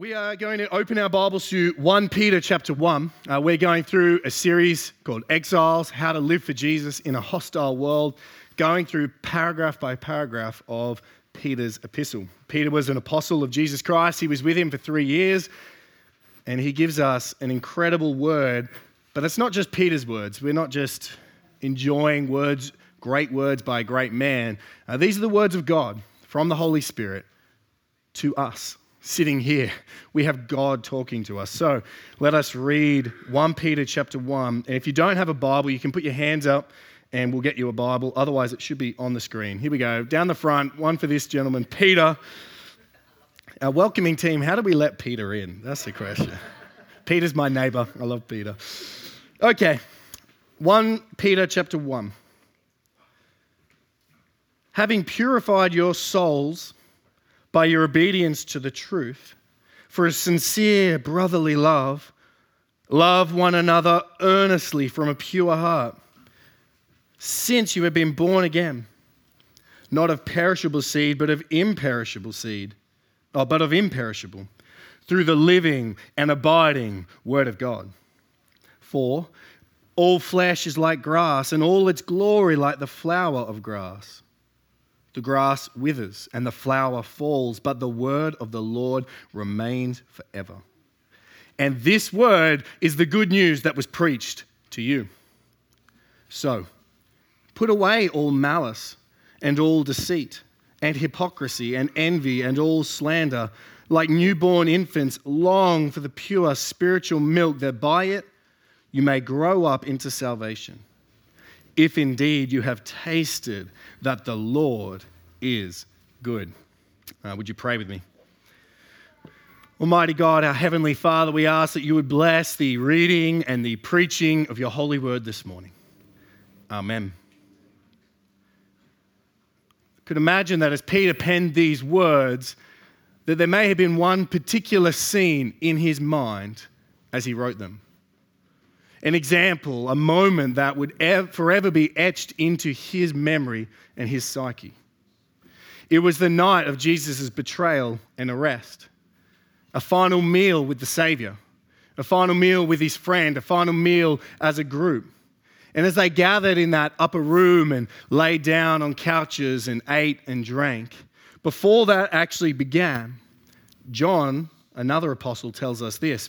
We are going to open our Bibles to 1 Peter chapter 1. Uh, we're going through a series called Exiles How to Live for Jesus in a Hostile World, going through paragraph by paragraph of Peter's epistle. Peter was an apostle of Jesus Christ, he was with him for three years, and he gives us an incredible word. But it's not just Peter's words, we're not just enjoying words, great words by a great man. Uh, these are the words of God from the Holy Spirit to us sitting here. We have God talking to us. So let us read 1 Peter chapter 1. And if you don't have a Bible, you can put your hands up and we'll get you a Bible. Otherwise, it should be on the screen. Here we go. Down the front, one for this gentleman, Peter. Our welcoming team, how do we let Peter in? That's the question. Peter's my neighbor. I love Peter. Okay. 1 Peter chapter 1. Having purified your souls by your obedience to the truth, for a sincere brotherly love, love one another earnestly from a pure heart, since you have been born again, not of perishable seed, but of imperishable seed, oh, but of imperishable, through the living and abiding Word of God. For all flesh is like grass, and all its glory like the flower of grass. The grass withers and the flower falls, but the word of the Lord remains forever. And this word is the good news that was preached to you. So, put away all malice and all deceit and hypocrisy and envy and all slander. Like newborn infants, long for the pure spiritual milk that by it you may grow up into salvation if indeed you have tasted that the Lord is good. Uh, would you pray with me? Almighty God, our Heavenly Father, we ask that you would bless the reading and the preaching of your holy word this morning. Amen. I could imagine that as Peter penned these words, that there may have been one particular scene in his mind as he wrote them an example, a moment that would forever be etched into his memory and his psyche. It was the night of Jesus' betrayal and arrest, a final meal with the Savior, a final meal with his friend, a final meal as a group. And as they gathered in that upper room and lay down on couches and ate and drank, before that actually began, John, another apostle, tells us this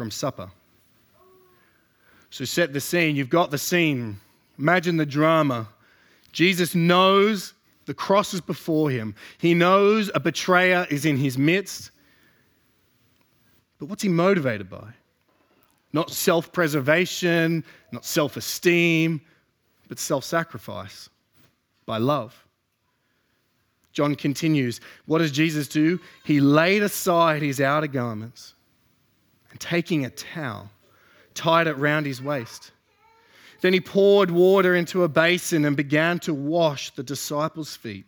from supper. So set the scene. You've got the scene. Imagine the drama. Jesus knows the cross is before him. He knows a betrayer is in his midst. But what's he motivated by? Not self preservation, not self esteem, but self sacrifice by love. John continues What does Jesus do? He laid aside his outer garments and taking a towel, tied it round his waist. Then he poured water into a basin and began to wash the disciples' feet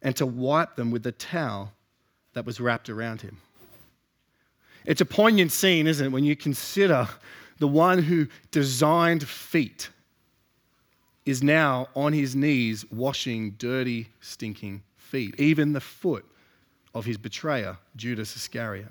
and to wipe them with the towel that was wrapped around him. It's a poignant scene, isn't it, when you consider the one who designed feet is now on his knees washing dirty, stinking feet, even the foot of his betrayer, Judas Iscariot.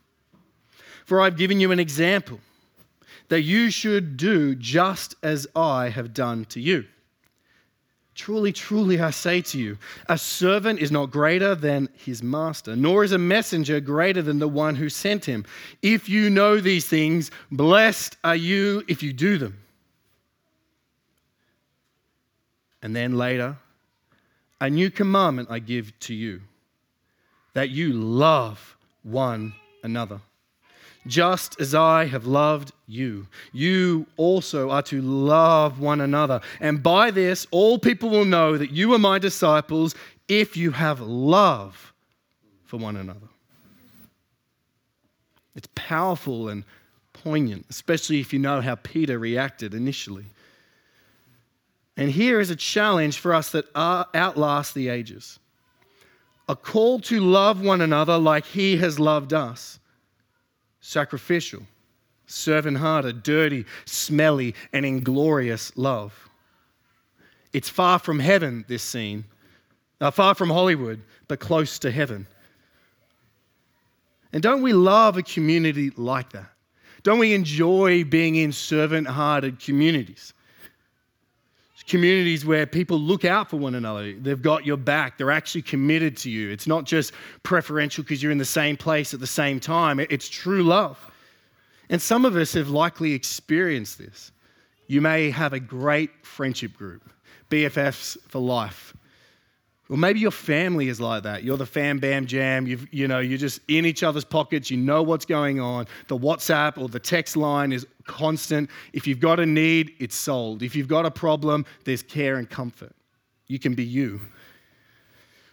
For I've given you an example that you should do just as I have done to you. Truly, truly, I say to you, a servant is not greater than his master, nor is a messenger greater than the one who sent him. If you know these things, blessed are you if you do them. And then later, a new commandment I give to you that you love one another. Just as I have loved you, you also are to love one another. And by this, all people will know that you are my disciples if you have love for one another. It's powerful and poignant, especially if you know how Peter reacted initially. And here is a challenge for us that outlasts the ages a call to love one another like he has loved us sacrificial, servant hearted, dirty, smelly, and inglorious love. It's far from heaven, this scene, uh, far from Hollywood, but close to heaven. And don't we love a community like that? Don't we enjoy being in servant hearted communities? Communities where people look out for one another. They've got your back. They're actually committed to you. It's not just preferential because you're in the same place at the same time, it's true love. And some of us have likely experienced this. You may have a great friendship group, BFFs for life. Or maybe your family is like that. You're the fam bam jam. You've, you know, you're just in each other's pockets. You know what's going on. The WhatsApp or the text line is constant. If you've got a need, it's solved. If you've got a problem, there's care and comfort. You can be you.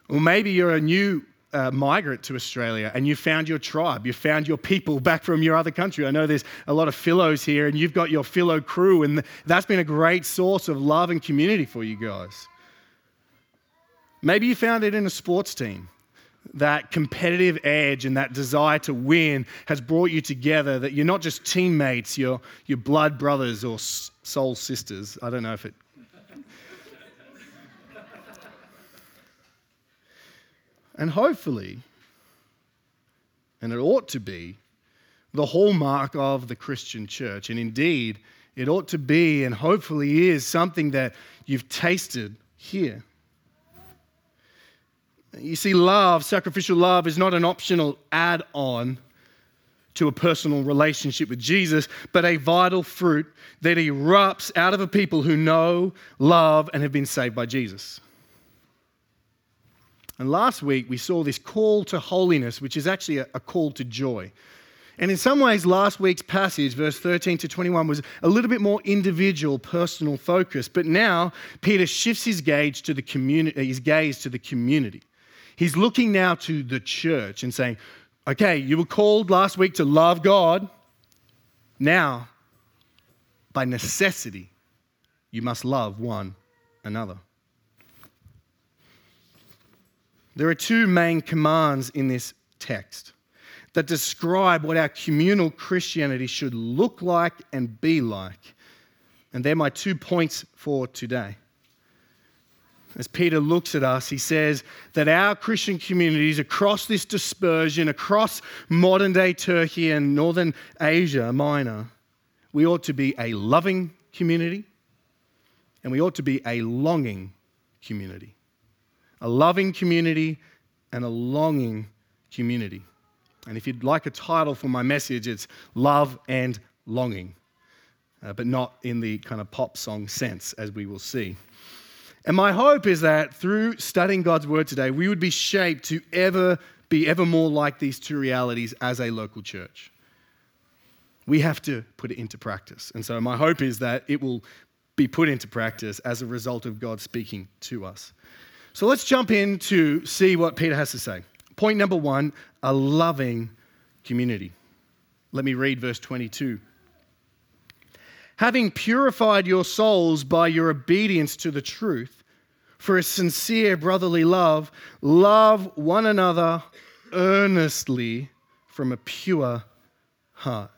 Or maybe you're a new uh, migrant to Australia and you found your tribe, you found your people back from your other country. I know there's a lot of Philos here and you've got your Philo crew, and that's been a great source of love and community for you guys. Maybe you found it in a sports team. That competitive edge and that desire to win has brought you together, that you're not just teammates, you're, you're blood brothers or soul sisters. I don't know if it. and hopefully, and it ought to be, the hallmark of the Christian church. And indeed, it ought to be and hopefully is something that you've tasted here. You see, love, sacrificial love, is not an optional add on to a personal relationship with Jesus, but a vital fruit that erupts out of a people who know, love, and have been saved by Jesus. And last week we saw this call to holiness, which is actually a, a call to joy. And in some ways, last week's passage, verse 13 to 21, was a little bit more individual, personal focus. But now Peter shifts his gaze to the his gaze to the community. He's looking now to the church and saying, okay, you were called last week to love God. Now, by necessity, you must love one another. There are two main commands in this text that describe what our communal Christianity should look like and be like. And they're my two points for today as Peter looks at us, he says that our Christian communities across this dispersion, across modern day Turkey and northern Asia Minor, we ought to be a loving community and we ought to be a longing community. A loving community and a longing community. And if you'd like a title for my message, it's Love and Longing, uh, but not in the kind of pop song sense, as we will see. And my hope is that through studying God's word today, we would be shaped to ever be ever more like these two realities as a local church. We have to put it into practice. And so my hope is that it will be put into practice as a result of God speaking to us. So let's jump in to see what Peter has to say. Point number one a loving community. Let me read verse 22 having purified your souls by your obedience to the truth, for a sincere brotherly love, love one another earnestly from a pure heart.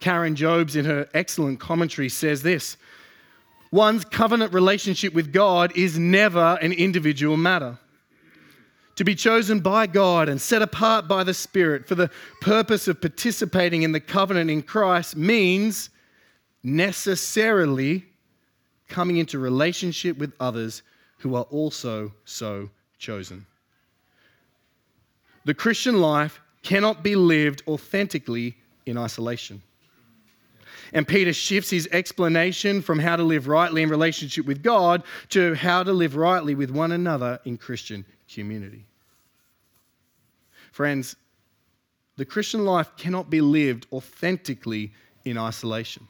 Karen Jobes, in her excellent commentary, says this One's covenant relationship with God is never an individual matter. To be chosen by God and set apart by the Spirit for the purpose of participating in the covenant in Christ means necessarily coming into relationship with others who are also so chosen. The Christian life cannot be lived authentically in isolation. And Peter shifts his explanation from how to live rightly in relationship with God to how to live rightly with one another in Christian community. Friends, the Christian life cannot be lived authentically in isolation.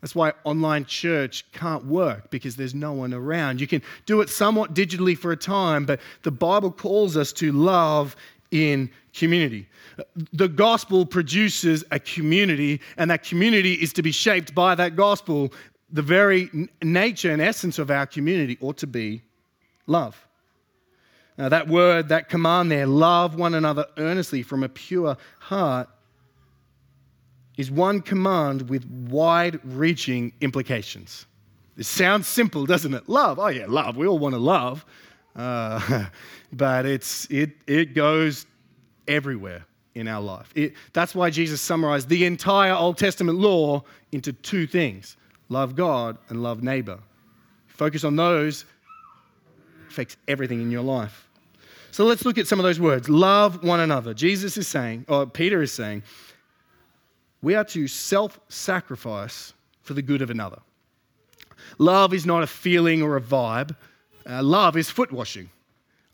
That's why online church can't work because there's no one around. You can do it somewhat digitally for a time, but the Bible calls us to love in community. The gospel produces a community, and that community is to be shaped by that gospel. The very nature and essence of our community ought to be love. Now, that word, that command there, love one another earnestly from a pure heart, is one command with wide reaching implications. It sounds simple, doesn't it? Love. Oh, yeah, love. We all want to love. Uh, but it's, it, it goes everywhere in our life. It, that's why Jesus summarized the entire Old Testament law into two things love God and love neighbor. Focus on those, affects everything in your life. So let's look at some of those words. Love one another. Jesus is saying, or Peter is saying, we are to self sacrifice for the good of another. Love is not a feeling or a vibe, uh, love is foot washing.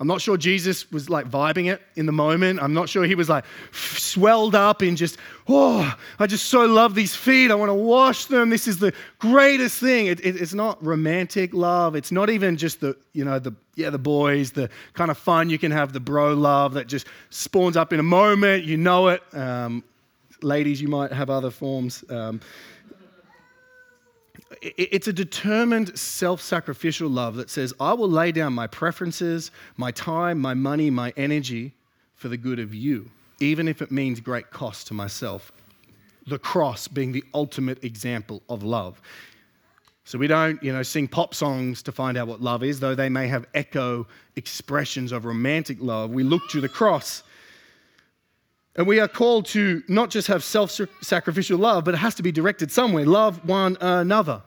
I'm not sure Jesus was like vibing it in the moment. I'm not sure he was like swelled up in just, oh, I just so love these feet. I want to wash them. This is the greatest thing. It, it, it's not romantic love. It's not even just the, you know, the, yeah, the boys, the kind of fun you can have, the bro love that just spawns up in a moment. You know it. Um, ladies, you might have other forms. Um, it's a determined self sacrificial love that says, I will lay down my preferences, my time, my money, my energy for the good of you, even if it means great cost to myself. The cross being the ultimate example of love. So we don't, you know, sing pop songs to find out what love is, though they may have echo expressions of romantic love. We look to the cross. And we are called to not just have self sacrificial love, but it has to be directed somewhere. Love one another.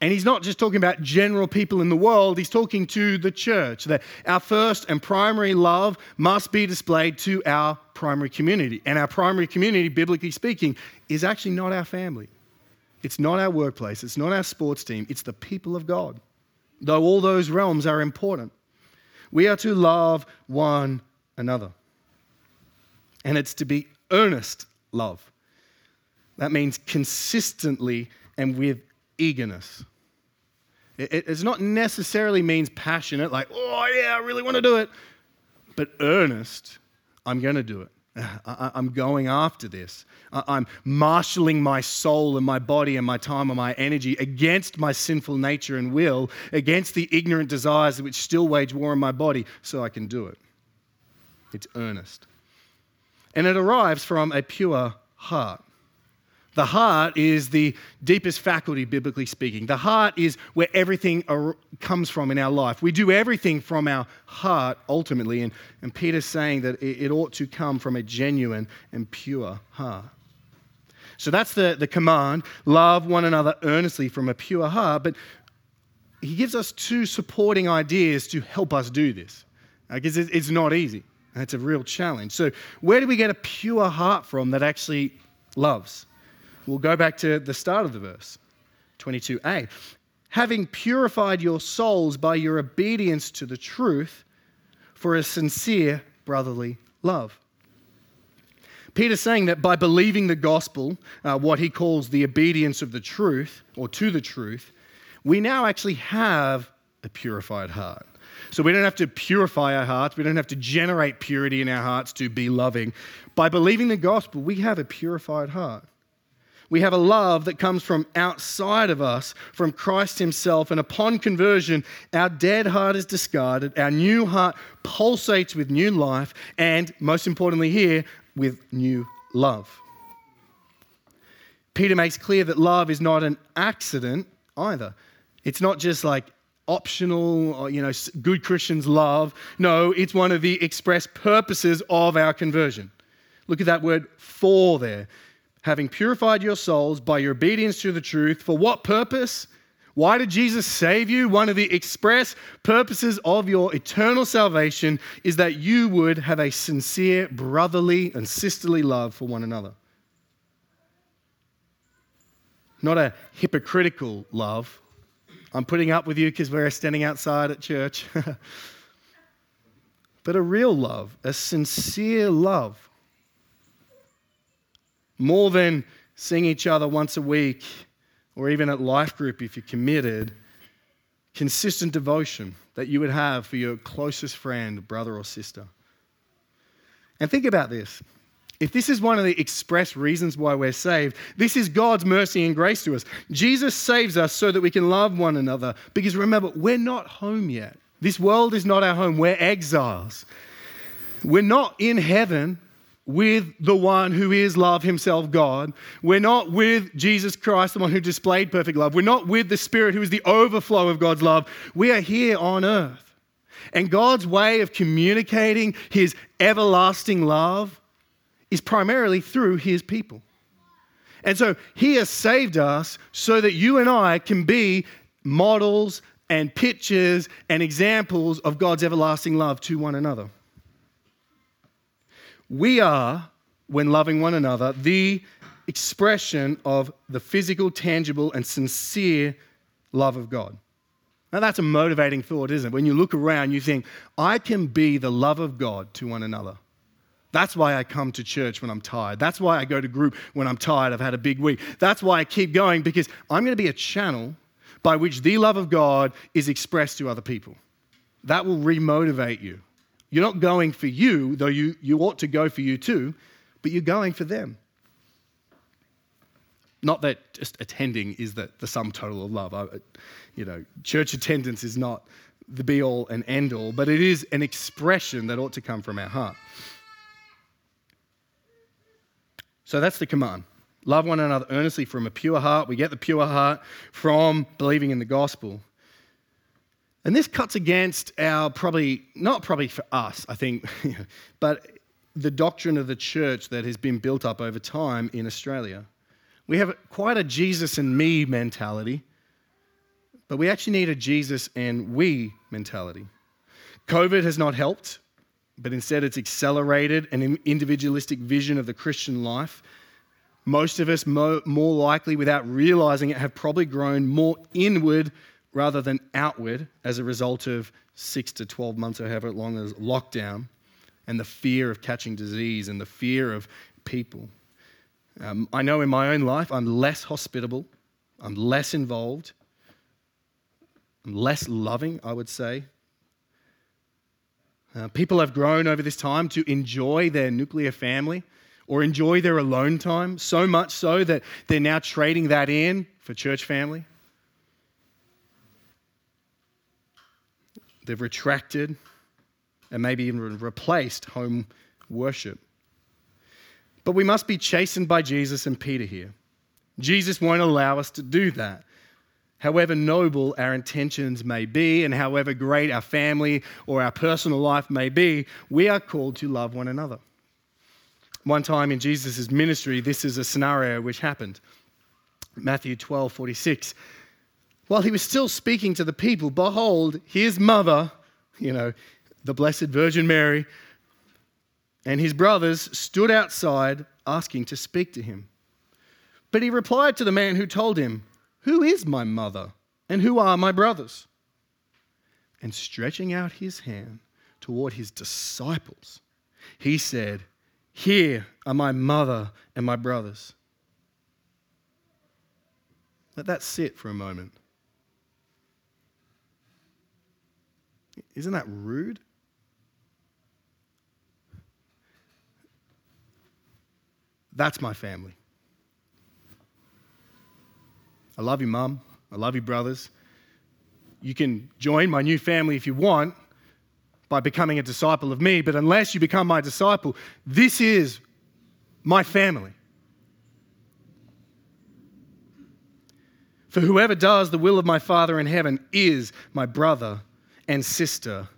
And he's not just talking about general people in the world, he's talking to the church. That our first and primary love must be displayed to our primary community. And our primary community, biblically speaking, is actually not our family. It's not our workplace. It's not our sports team. It's the people of God. Though all those realms are important, we are to love one another. And it's to be earnest love. That means consistently and with eagerness. It, not necessarily means passionate, like, oh yeah, I really want to do it, but earnest, I'm going to do it. I, am going after this. I'm marshaling my soul and my body and my time and my energy against my sinful nature and will, against the ignorant desires which still wage war in my body, so I can do it. It's earnest. And it arrives from a pure heart. The heart is the deepest faculty, biblically speaking. The heart is where everything comes from in our life. We do everything from our heart ultimately. And, and Peter's saying that it, it ought to come from a genuine and pure heart. So that's the, the command love one another earnestly from a pure heart. But he gives us two supporting ideas to help us do this. Because it's not easy. It's a real challenge. So, where do we get a pure heart from that actually loves? We'll go back to the start of the verse, 22a. Having purified your souls by your obedience to the truth for a sincere brotherly love. Peter's saying that by believing the gospel, uh, what he calls the obedience of the truth, or to the truth, we now actually have a purified heart. So we don't have to purify our hearts. We don't have to generate purity in our hearts to be loving. By believing the gospel, we have a purified heart. We have a love that comes from outside of us, from Christ Himself. And upon conversion, our dead heart is discarded, our new heart pulsates with new life, and most importantly, here, with new love. Peter makes clear that love is not an accident either. It's not just like optional, or, you know, good Christians love. No, it's one of the express purposes of our conversion. Look at that word for there having purified your souls by your obedience to the truth. For what purpose? Why did Jesus save you? One of the express purposes of your eternal salvation is that you would have a sincere brotherly and sisterly love for one another. Not a hypocritical love. I'm putting up with you because we're standing outside at church. but a real love, a sincere love. More than seeing each other once a week or even at life group if you're committed, consistent devotion that you would have for your closest friend, brother, or sister. And think about this. If this is one of the express reasons why we're saved, this is God's mercy and grace to us. Jesus saves us so that we can love one another. Because remember, we're not home yet. This world is not our home. We're exiles. We're not in heaven with the one who is love himself, God. We're not with Jesus Christ, the one who displayed perfect love. We're not with the Spirit who is the overflow of God's love. We are here on earth. And God's way of communicating his everlasting love is primarily through his people. And so he has saved us so that you and I can be models and pictures and examples of God's everlasting love to one another. We are, when loving one another, the expression of the physical, tangible, and sincere love of God. Now, that's a motivating thought, isn't it? When you look around, you think, I can be the love of God to one another. That's why I come to church when I'm tired. That's why I go to group when I'm tired. I've had a big week. That's why I keep going because I'm going to be a channel by which the love of God is expressed to other people. That will remotivate you. You're not going for you, though you, you ought to go for you too, but you're going for them. Not that just attending is the, the sum total of love. I, you know, church attendance is not the be all and end all, but it is an expression that ought to come from our heart. So that's the command. Love one another earnestly from a pure heart. We get the pure heart from believing in the gospel. And this cuts against our probably, not probably for us, I think, but the doctrine of the church that has been built up over time in Australia. We have quite a Jesus and me mentality, but we actually need a Jesus and we mentality. COVID has not helped, but instead it's accelerated an individualistic vision of the Christian life. Most of us, more likely without realizing it, have probably grown more inward rather than outward as a result of six to 12 months or however long as lockdown and the fear of catching disease and the fear of people. Um, I know in my own life I'm less hospitable, I'm less involved, I'm less loving, I would say. Uh, people have grown over this time to enjoy their nuclear family or enjoy their alone time, so much so that they're now trading that in for church family. They've retracted and maybe even replaced home worship. But we must be chastened by Jesus and Peter here. Jesus won't allow us to do that. However noble our intentions may be, and however great our family or our personal life may be, we are called to love one another. One time in Jesus' ministry, this is a scenario which happened. Matthew 12 46. While he was still speaking to the people, behold, his mother, you know, the Blessed Virgin Mary, and his brothers stood outside asking to speak to him. But he replied to the man who told him, Who is my mother, and who are my brothers? And stretching out his hand toward his disciples, he said, Here are my mother and my brothers. Let that sit for a moment. Isn't that rude? That's my family. I love you, Mum. I love you, brothers. You can join my new family if you want by becoming a disciple of me, but unless you become my disciple, this is my family. For whoever does the will of my Father in heaven is my brother and sister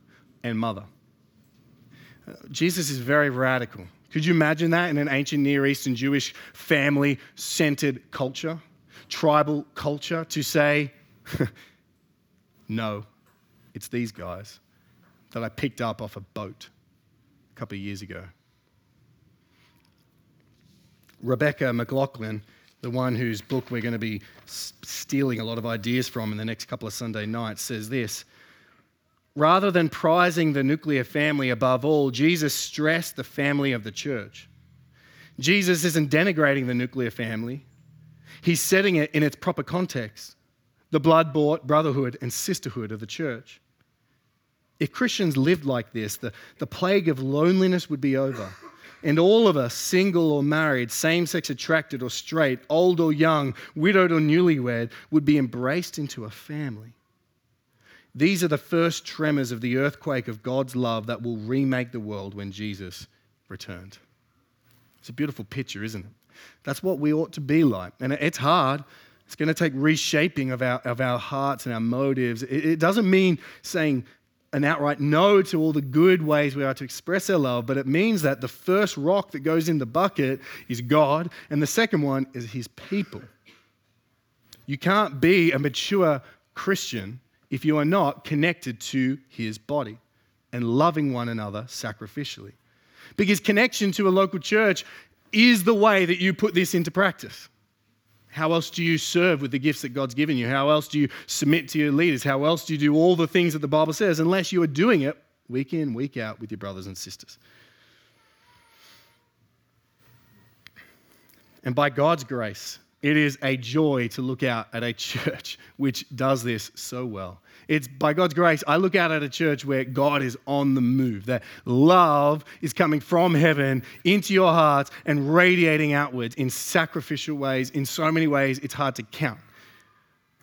and mother. Uh, Jesus is very radical. Could you imagine that in an ancient Near Eastern Jewish family centered culture, tribal culture, to say, no, it's these guys that I picked up off a boat a couple of years ago. Rebecca McLaughlin, the one whose book we're going to be stealing a lot of ideas from in the next couple of Sunday nights, says this Rather than prizing the nuclear family above all, Jesus stressed the family of the church. Jesus isn't denigrating the nuclear family, he's setting it in its proper context the blood bought brotherhood and sisterhood of the church. If Christians lived like this, the, the plague of loneliness would be over. And all of us, single or married, same sex attracted or straight, old or young, widowed or newlywed, would be embraced into a family. These are the first tremors of the earthquake of God's love that will remake the world when Jesus returned. It's a beautiful picture, isn't it? That's what we ought to be like. And it's hard. It's going to take reshaping of our, of our hearts and our motives. It, it doesn't mean saying an outright no to all the good ways we are to express our love, but it means that the first rock that goes in the bucket is God, and the second one is His people. You can't be a mature Christian if you are not connected to his body and loving one another sacrificially. Because connection to a local church is the way that you put this into practice. How else do you serve with the gifts that God's given you? How else do you submit to your leaders? How else do you do all the things that the Bible says unless you are doing it week in, week out with your brothers and sisters? And by God's grace, it is a joy to look out at a church which does this so well. It's by God's grace, I look out at a church where God is on the move, that love is coming from heaven into your hearts and radiating outwards in sacrificial ways, in so many ways, it's hard to count.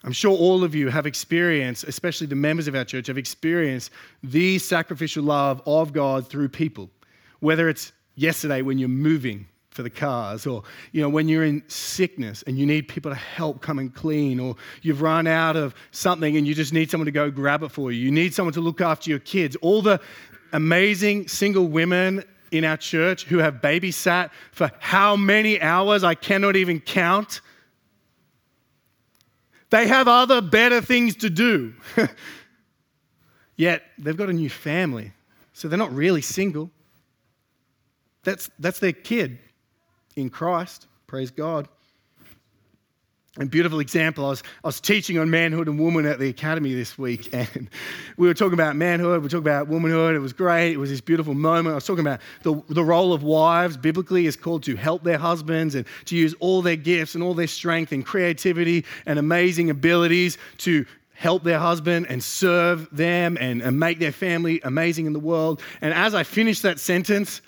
I'm sure all of you have experienced, especially the members of our church, have experienced the sacrificial love of God through people. Whether it's yesterday when you're moving for the cars, or you know, when you're in sickness and you need people to help come and clean, or you've run out of something and you just need someone to go grab it for you. You need someone to look after your kids. All the amazing single women in our church who have babysat for how many hours I cannot even count. They have other better things to do. Yet they've got a new family. So they're not really single. That's, that's their kid in Christ. Praise God. A beautiful example. I was, I was teaching on manhood and woman at the academy this week, and we were talking about manhood, we were talking about womanhood. It was great. It was this beautiful moment. I was talking about the, the role of wives biblically is called to help their husbands and to use all their gifts and all their strength and creativity and amazing abilities to help their husband and serve them and, and make their family amazing in the world. And as I finished that sentence,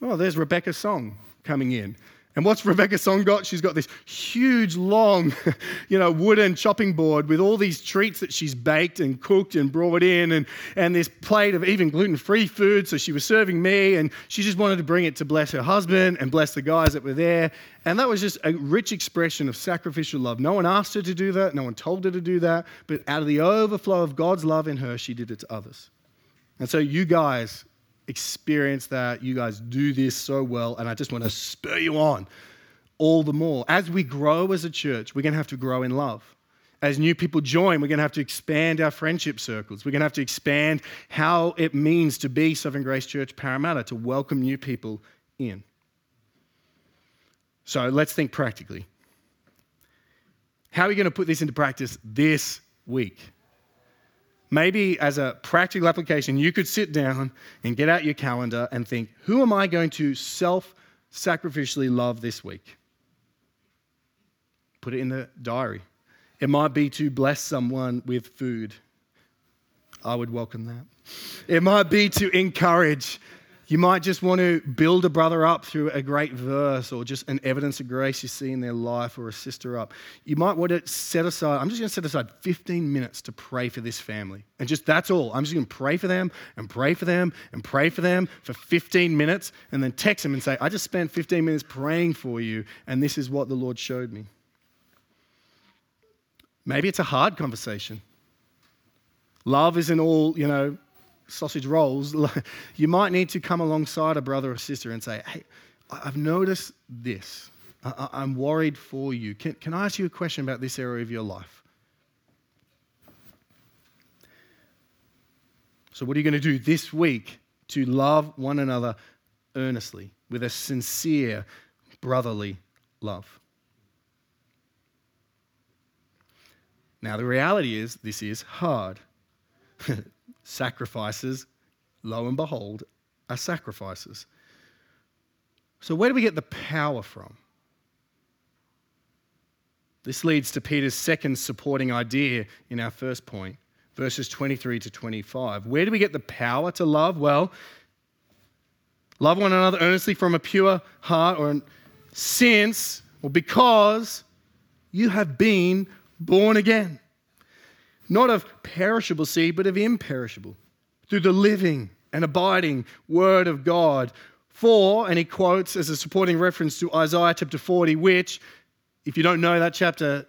oh, there's Rebecca's song coming in. And what's Rebecca song got? She's got this huge, long, you know, wooden chopping board with all these treats that she's baked and cooked and brought in, and, and this plate of even gluten free food. So she was serving me, and she just wanted to bring it to bless her husband and bless the guys that were there. And that was just a rich expression of sacrificial love. No one asked her to do that, no one told her to do that, but out of the overflow of God's love in her, she did it to others. And so, you guys, experience that. You guys do this so well, and I just want to spur you on all the more. As we grow as a church, we're going to have to grow in love. As new people join, we're going to have to expand our friendship circles. We're going to have to expand how it means to be Sovereign Grace Church Parramatta, to welcome new people in. So let's think practically. How are we going to put this into practice this week? Maybe as a practical application, you could sit down and get out your calendar and think, who am I going to self sacrificially love this week? Put it in the diary. It might be to bless someone with food. I would welcome that. It might be to encourage you might just want to build a brother up through a great verse or just an evidence of grace you see in their life or a sister up. You might want to set aside, I'm just going to set aside 15 minutes to pray for this family. And just that's all. I'm just going to pray for them and pray for them and pray for them for 15 minutes and then text them and say, I just spent 15 minutes praying for you and this is what the Lord showed me. Maybe it's a hard conversation. Love isn't all, you know, sausage rolls, you might need to come alongside a brother or sister and say, Hey, I've noticed this. I, am worried for you. Can, can I ask you a question about this area of your life? So, what are you going to do this week to love one another earnestly with a sincere, brotherly love? Now, the reality is, this is hard. sacrifices, lo and behold, are sacrifices. So, where do we get the power from? This leads to Peter's second supporting idea in our first point, verses 23 to 25. Where do we get the power to love? Well, love one another earnestly from a pure heart, or since, or because you have been born again. Not of perishable seed, but of imperishable, through the living and abiding Word of God. For, and he quotes as a supporting reference to Isaiah chapter 40, which, if you don't know that chapter,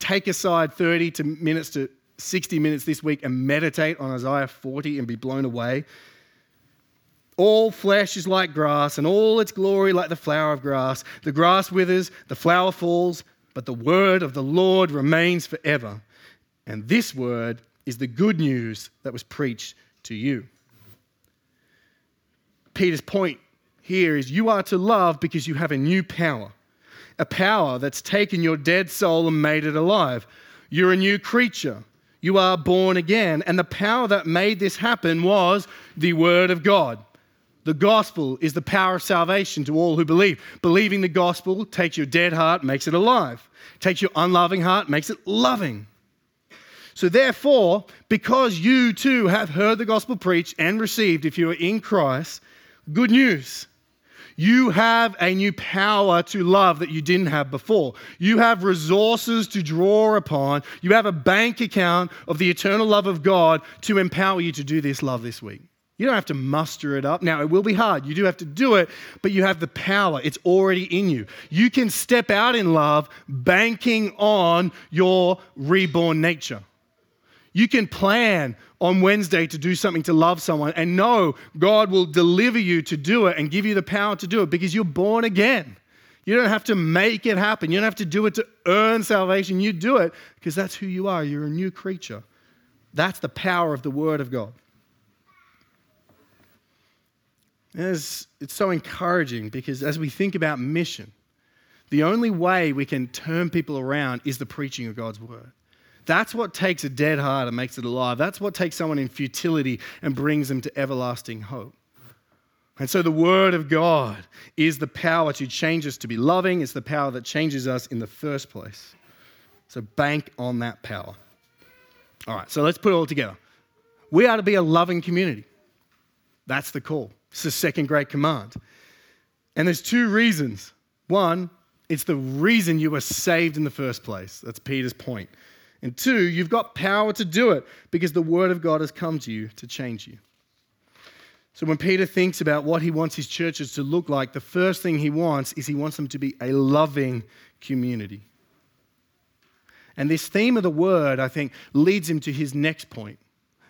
take aside 30 to minutes to 60 minutes this week and meditate on Isaiah 40 and be blown away. All flesh is like grass, and all its glory like the flower of grass. The grass withers, the flower falls, but the word of the Lord remains forever. And this word is the good news that was preached to you. Peter's point here is you are to love because you have a new power, a power that's taken your dead soul and made it alive. You're a new creature. You are born again. And the power that made this happen was the Word of God. The gospel is the power of salvation to all who believe. Believing the gospel takes your dead heart, makes it alive. Takes your unloving heart, makes it loving. So, therefore, because you too have heard the gospel preached and received, if you are in Christ, good news. You have a new power to love that you didn't have before. You have resources to draw upon. You have a bank account of the eternal love of God to empower you to do this love this week. You don't have to muster it up. Now, it will be hard. You do have to do it, but you have the power. It's already in you. You can step out in love, banking on your reborn nature. You can plan on Wednesday to do something to love someone and know God will deliver you to do it and give you the power to do it because you're born again. You don't have to make it happen. You don't have to do it to earn salvation. You do it because that's who you are. You're a new creature. That's the power of the Word of God. It's, it's so encouraging because as we think about mission, the only way we can turn people around is the preaching of God's Word. That's what takes a dead heart and makes it alive. That's what takes someone in futility and brings them to everlasting hope. And so the Word of God is the power to change us to be loving, it's the power that changes us in the first place. So bank on that power. All right, so let's put it all together. We are to be a loving community. That's the call. It's the second great command. And there's two reasons. One, it's the reason you were saved in the first place. That's Peter's point. And two, you've got power to do it because the Word of God has come to you to change you. So when Peter thinks about what he wants his churches to look like, the first thing he wants is he wants them to be a loving community. And this theme of the Word, I think, leads him to his next point.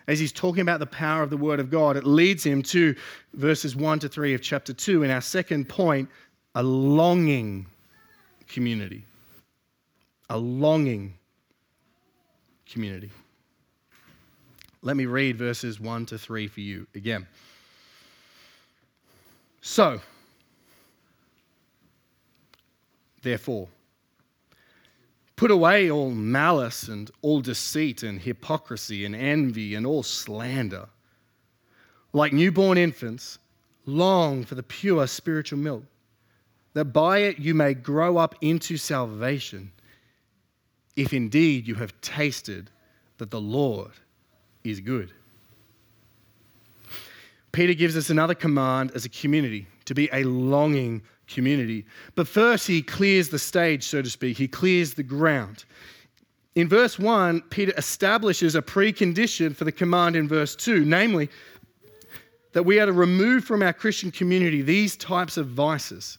As he's talking about the power of the Word of God, it leads him to verses 1 to 3 of chapter 2. In our second point, a longing community. A longing community. Let me read verses 1 to 3 for you again. So, therefore, put away all malice and all deceit and hypocrisy and envy and all slander. Like newborn infants, long for the pure spiritual milk, that by it you may grow up into salvation if indeed you have tasted that the Lord is good. Peter gives us another command as a community to be a longing community. But first, he clears the stage, so to speak, he clears the ground. In verse 1, Peter establishes a precondition for the command in verse 2, namely, that we are to remove from our Christian community these types of vices.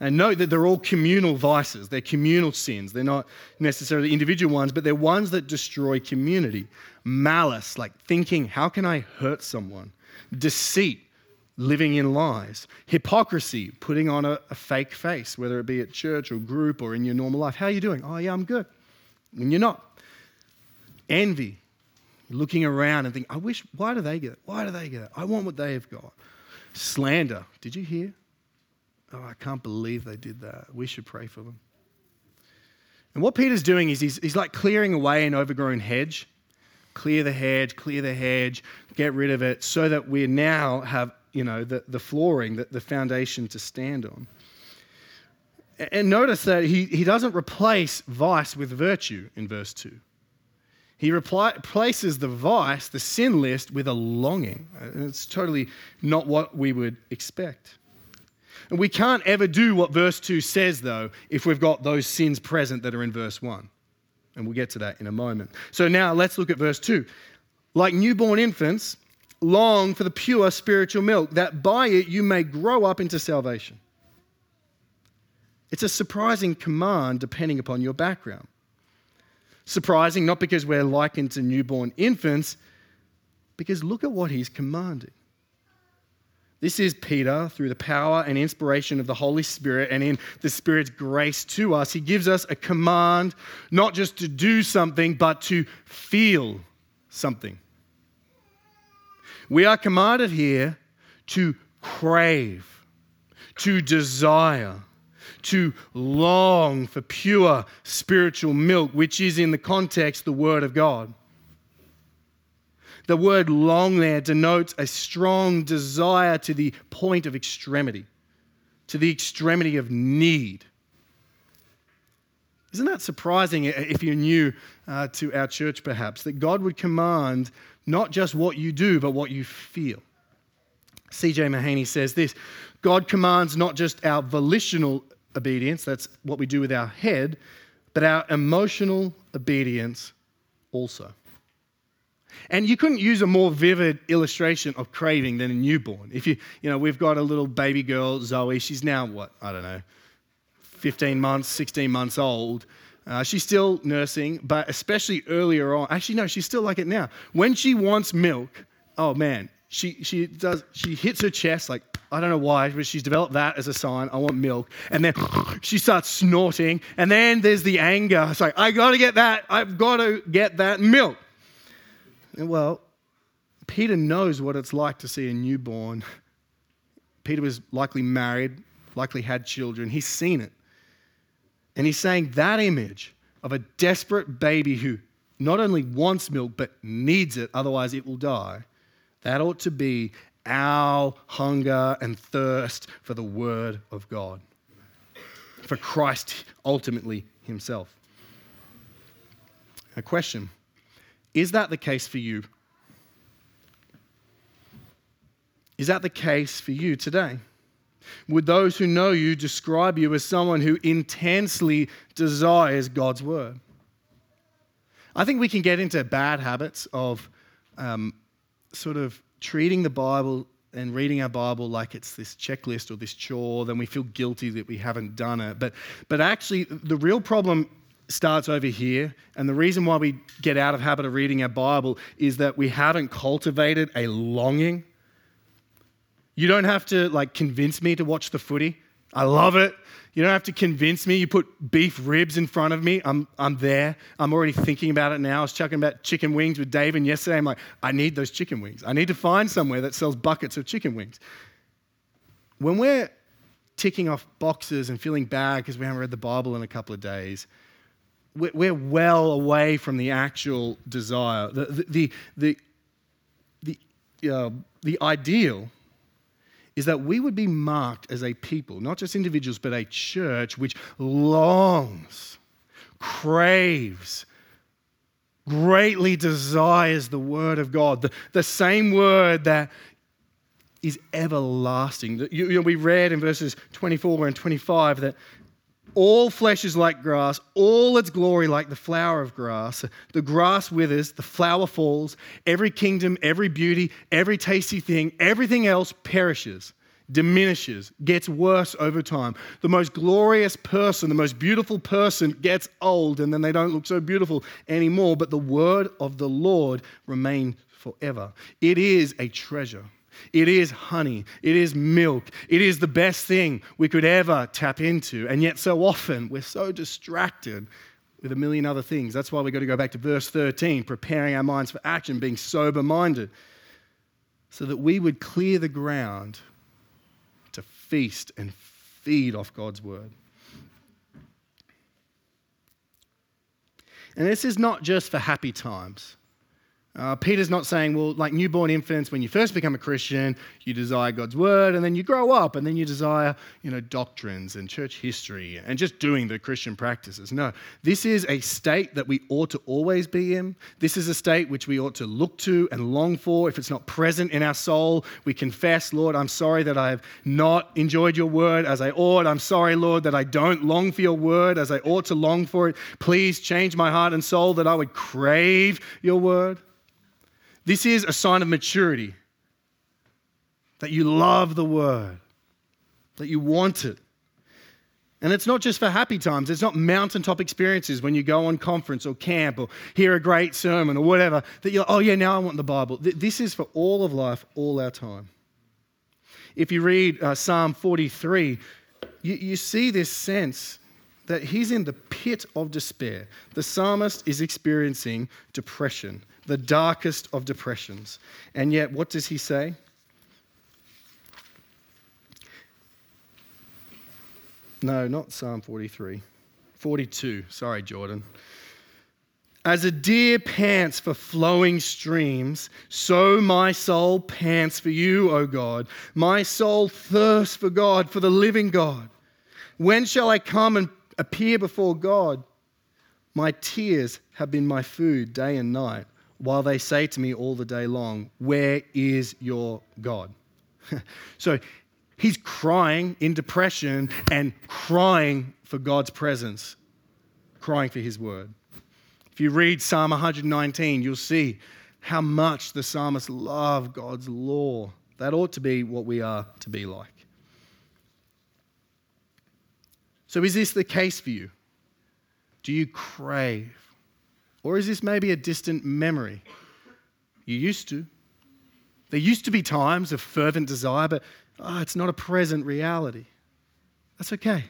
And note that they're all communal vices. They're communal sins. They're not necessarily individual ones, but they're ones that destroy community. Malice, like thinking, how can I hurt someone? Deceit, living in lies. Hypocrisy, putting on a, a fake face, whether it be at church or group or in your normal life. How are you doing? Oh, yeah, I'm good. When you're not. Envy, looking around and thinking, I wish, why do they get it? Why do they get it? I want what they have got. Slander. Did you hear? Oh, I can't believe they did that. We should pray for them. And what Peter's doing is he's, he's like clearing away an overgrown hedge. Clear the hedge, clear the hedge, get rid of it, so that we now have, you know, the, the flooring, the, the foundation to stand on. And notice that he, he doesn't replace vice with virtue in verse 2. He replaces the vice, the sin list, with a longing. It's totally not what we would expect. And we can't ever do what verse 2 says, though, if we've got those sins present that are in verse 1. And we'll get to that in a moment. So now let's look at verse 2. Like newborn infants, long for the pure spiritual milk, that by it you may grow up into salvation. It's a surprising command depending upon your background. Surprising not because we're likened to newborn infants, because look at what he's commanding. This is Peter, through the power and inspiration of the Holy Spirit and in the Spirit's grace to us. He gives us a command not just to do something, but to feel something. We are commanded here to crave, to desire, to long for pure spiritual milk, which is in the context the Word of God. The word long there denotes a strong desire to the point of extremity, to the extremity of need. Isn't that surprising if you're new uh, to our church, perhaps, that God would command not just what you do, but what you feel? C.J. Mahaney says this God commands not just our volitional obedience, that's what we do with our head, but our emotional obedience also. And you couldn't use a more vivid illustration of craving than a newborn. If you, you know, we've got a little baby girl, Zoe, she's now what, I don't know, 15 months, 16 months old. Uh, she's still nursing, but especially earlier on, actually, no, she's still like it now. When she wants milk, oh man, she, she does, she hits her chest like, I don't know why, but she's developed that as a sign. I want milk. And then she starts snorting. And then there's the anger. It's like, I got to get that. I've got to get that milk. Well, Peter knows what it's like to see a newborn. Peter was likely married, likely had children. He's seen it. And he's saying that image of a desperate baby who not only wants milk, but needs it, otherwise it will die, that ought to be our hunger and thirst for the Word of God, for Christ ultimately Himself. A question is that the case for you? Is that the case for you today? Would those who know you describe you as someone who intensely desires God's word? I think we can get into bad habits of um, sort of treating the Bible and reading our Bible like it's this checklist or this chore, then we feel guilty that we haven't done it. But, but actually, the real problem starts over here. And the reason why we get out of habit of reading our Bible is that we haven't cultivated a longing. You don't have to like convince me to watch the footy. I love it. You don't have to convince me. You put beef ribs in front of me. I'm, I'm there. I'm already thinking about it now. I was talking about chicken wings with David yesterday. I'm like, I need those chicken wings. I need to find somewhere that sells buckets of chicken wings. When we're ticking off boxes and feeling bad because we haven't read the Bible in a couple of days, we're well away from the actual desire. The, the, the, the, the, uh, the ideal is that we would be marked as a people, not just individuals, but a church which longs, craves, greatly desires the Word of God, the, the same Word that is everlasting. You, you know, we read in verses 24 and 25 that all flesh is like grass, all its glory like the flower of grass. The grass withers, the flower falls, every kingdom, every beauty, every tasty thing, everything else perishes, diminishes, gets worse over time. The most glorious person, the most beautiful person gets old and then they don't look so beautiful anymore, but the word of the Lord remains forever. It is a treasure. It is honey. It is milk. It is the best thing we could ever tap into. And yet, so often, we're so distracted. with a million other things. That's why we've got to go back to verse 13, preparing our minds for action, being sober minded, so that we would clear the ground to feast and feed off God's word. And this is not just for happy times. Uh, Peter's not saying, well, like newborn infants, when you first become a Christian, you desire God's word, and then you grow up, and then you desire, you know, doctrines and church history and just doing the Christian practices. No, this is a state that we ought to always be in. This is a state which we ought to look to and long for. If it's not present in our soul, we confess, Lord, I'm sorry that I have not enjoyed your word as I ought. I'm sorry, Lord, that I don't long for your word as I ought to long for it. Please change my heart and soul that I would crave your word. This is a sign of maturity that you love the word, that you want it. And it's not just for happy times. It's not mountaintop experiences when you go on conference or camp or hear a great sermon or whatever that you're, oh, yeah, now I want the Bible. This is for all of life, all our time. If you read uh, Psalm 43, you, you see this sense that he's in the pit of despair. The psalmist is experiencing depression the darkest of depressions. And yet, what does he say? No, not Psalm 43. 42. Sorry, Jordan. As a deer pants for flowing streams, so my soul pants for you, O God. My soul thirsts for God, for the living God. When shall I come and appear before God? My tears have been my food day and night while they say to me all the day long, Where is your God? so he's crying in depression and crying for God's presence, crying for his word. If you read Psalm 119, you'll see how much the psalmist loved God's law. That ought to be what we are to be like. So, is this the case for you? Do you crave or is this maybe a distant memory? You used to. There used to be times of fervent desire, but oh, it's not a present reality. That's okay.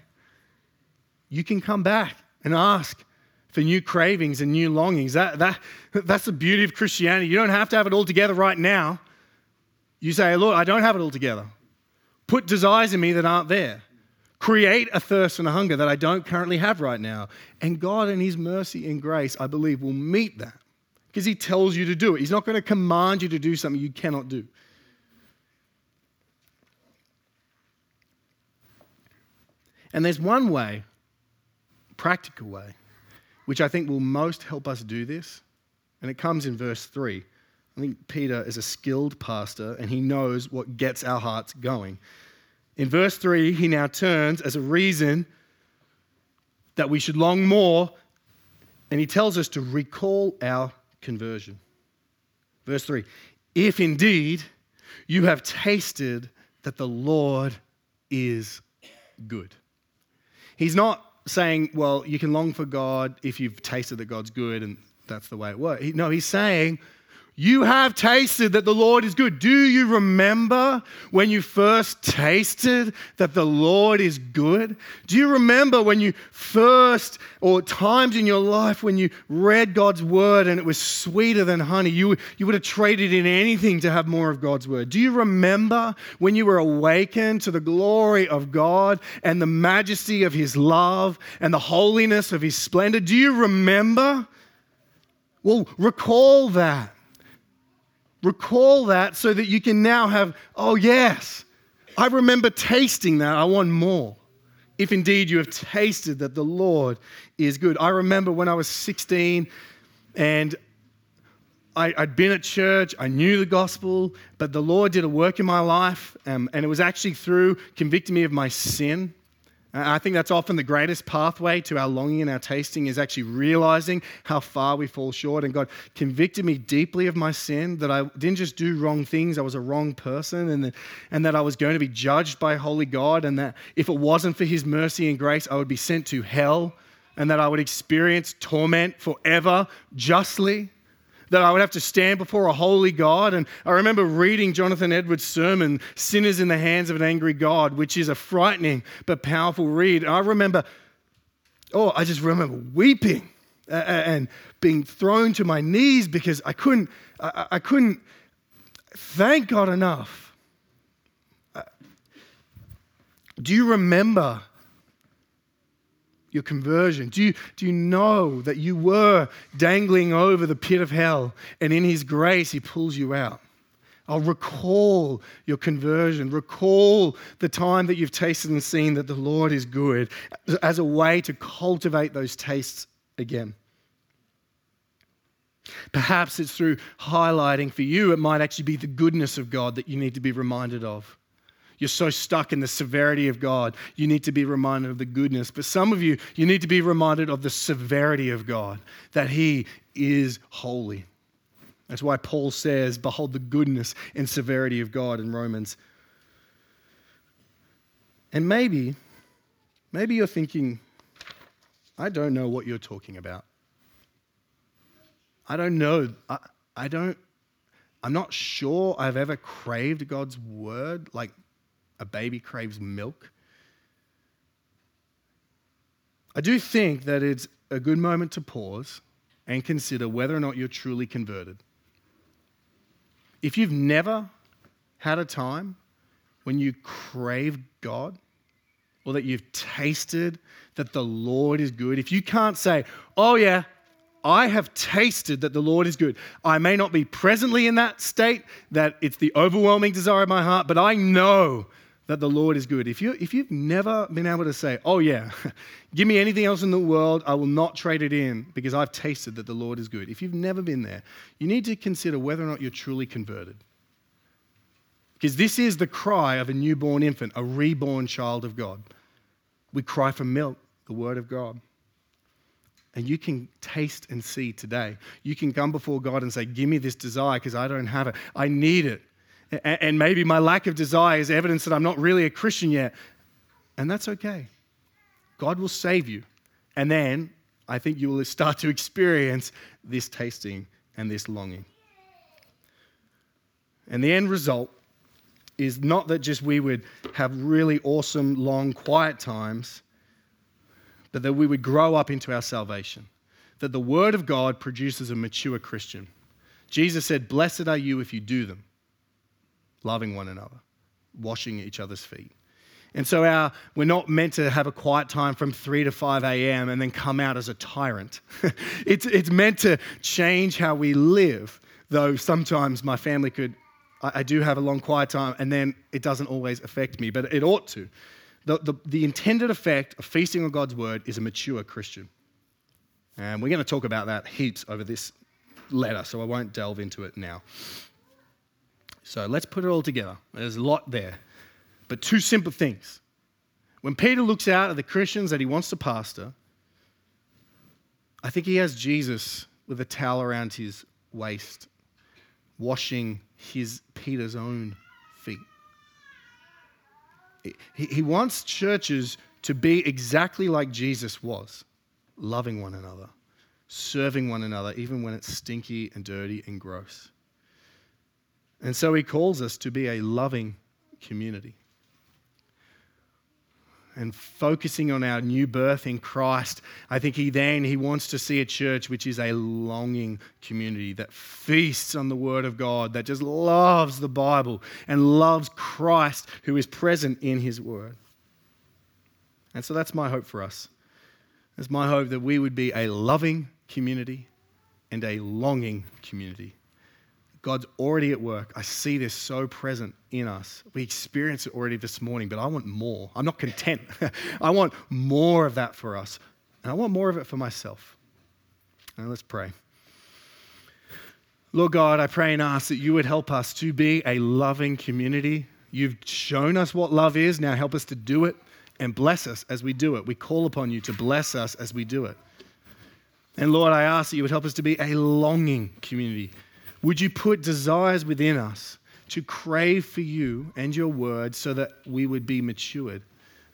You can come back and ask for new cravings and new longings. That, that, that's the beauty of Christianity. You don't have to have it all together right now. You say, Lord, I don't have it all together. Put desires in me that aren't there create a thirst and a hunger that I don't currently have right now. And God, in His mercy and grace, I believe, will meet that because He tells you to do it. He's not going to command you to do something you cannot do. And there's one way, practical way, which I think will most help us do this. And it comes in verse 3. I think Peter is a skilled pastor and he knows what gets our hearts going. In verse 3, he now turns as a reason that we should long more, and he tells us to recall our conversion. Verse 3 If indeed you have tasted that the Lord is good. He's not saying, well, you can long for God if you've tasted that God's good and that's the way it works. No, he's saying, you have tasted that the Lord is good. Do you remember when you first tasted that the Lord is good? Do you remember when you first, or times in your life when you read God's word and it was sweeter than honey? You, you would have traded in anything to have more of God's word. Do you remember when you were awakened to the glory of God and the majesty of His love and the holiness of His splendor? Do you remember? Well, recall that. Recall that so that you can now have, oh, yes, I remember tasting that. I want more. If indeed you have tasted that the Lord is good. I remember when I was 16 and I, had been at church, I knew the gospel, but the Lord did a work in my life, um, and it was actually through convicting me of my sin. I think that's often the greatest pathway to our longing and our tasting is actually realizing how far we fall short. And God convicted me deeply of my sin, that I didn't just do wrong things, I was a wrong person, and that, and that I was going to be judged by holy God, and that if it wasn't for His mercy and grace, I would be sent to hell, and that I would experience torment forever justly that I would have to stand before a holy God. And I remember reading Jonathan Edwards' sermon, Sinners in the Hands of an Angry God, which is a frightening but powerful read. And I remember, oh, I just remember weeping and being thrown to my knees because I couldn't, I, I couldn't thank God enough. Uh, do you remember your conversion? Do you, do you know that you were dangling over the pit of hell and in His grace He pulls you out? I'll recall your conversion. Recall the time that you've tasted and seen that the Lord is good as a way to cultivate those tastes again. Perhaps it's through highlighting for you, it might actually be the goodness of God that you need to be reminded of. You're so stuck in the severity of God, you need to be reminded of the goodness. But some of you, you need to be reminded of the severity of God, that He is holy. That's why Paul says, Behold the goodness and severity of God in Romans. And maybe, maybe you're thinking, I don't know what you're talking about. I don't know. I, I don't, I'm not sure I've ever craved God's word like a baby craves milk. I do think that it's a good moment to pause and consider whether or not you're truly converted. If you've never had a time when you crave God or that you've tasted that the Lord is good, if you can't say, Oh, yeah, I have tasted that the Lord is good. I may not be presently in that state, that it's the overwhelming desire of my heart, but I know that the Lord is good. If, you, if you've never been able to say, oh, yeah, give me anything else in the world, I will not trade it in because I've tasted that the Lord is good. If you've never been there, you need to consider whether or not you're truly converted. Because this is the cry of a newborn infant, a reborn child of God. We cry for milk, the word of God. And you can taste and see today. You can come before God and say, Give me this desire because I don't have it. I need it. And maybe my lack of desire is evidence that I'm not really a Christian yet. And that's okay. God will save you. And then I think you will start to experience this tasting and this longing. And the end result is not that just we would have really awesome, long, quiet times, but that we would grow up into our salvation. That the Word of God produces a mature Christian. Jesus said, Blessed are you if you do them loving one another, washing each other's feet. And so our, we're not meant to have a quiet time from 3 to 5 a.m. and then come out as a tyrant. it's, it's meant to change how we live, though sometimes my family could, I, I, do have a long quiet time and then it doesn't always affect me, but it ought to. The, the, the intended effect of feasting on God's word is a mature Christian. And we're going to talk about that heaps over this letter, so I won't delve into it now. So let's put it all together. There's a lot there. But two simple things. When Peter looks out at the Christians that he wants to pastor, I think he has Jesus with a towel around his waist, washing his Peter's own feet. He wants churches to be exactly like Jesus was, loving one another, serving one another, even when it's stinky and dirty and gross. And so he calls us to be a loving community. And focusing on our new birth in Christ, I think he then he wants to see a church which is a longing community that feasts on the word of God, that just loves the Bible and loves Christ who is present in his word. And so that's my hope for us. It's my hope that we would be a loving community and a longing community. God's already at work. I see this so present in us. We experience it already this morning, but I want more. I'm not content. I want more of that for us. And I want more of it for myself. And let's pray. Lord God, I pray and ask that you would help us to be a loving community. You've shown us what love is. Now help us to do it and bless us as we do it. We call upon you to bless us as we do it. And Lord, I ask that you would help us to be a longing community would you put desires within us to crave for you and your word so that we would be matured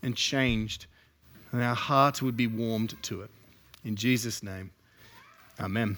and changed and our hearts would be warmed to it? In Jesus' name, amen.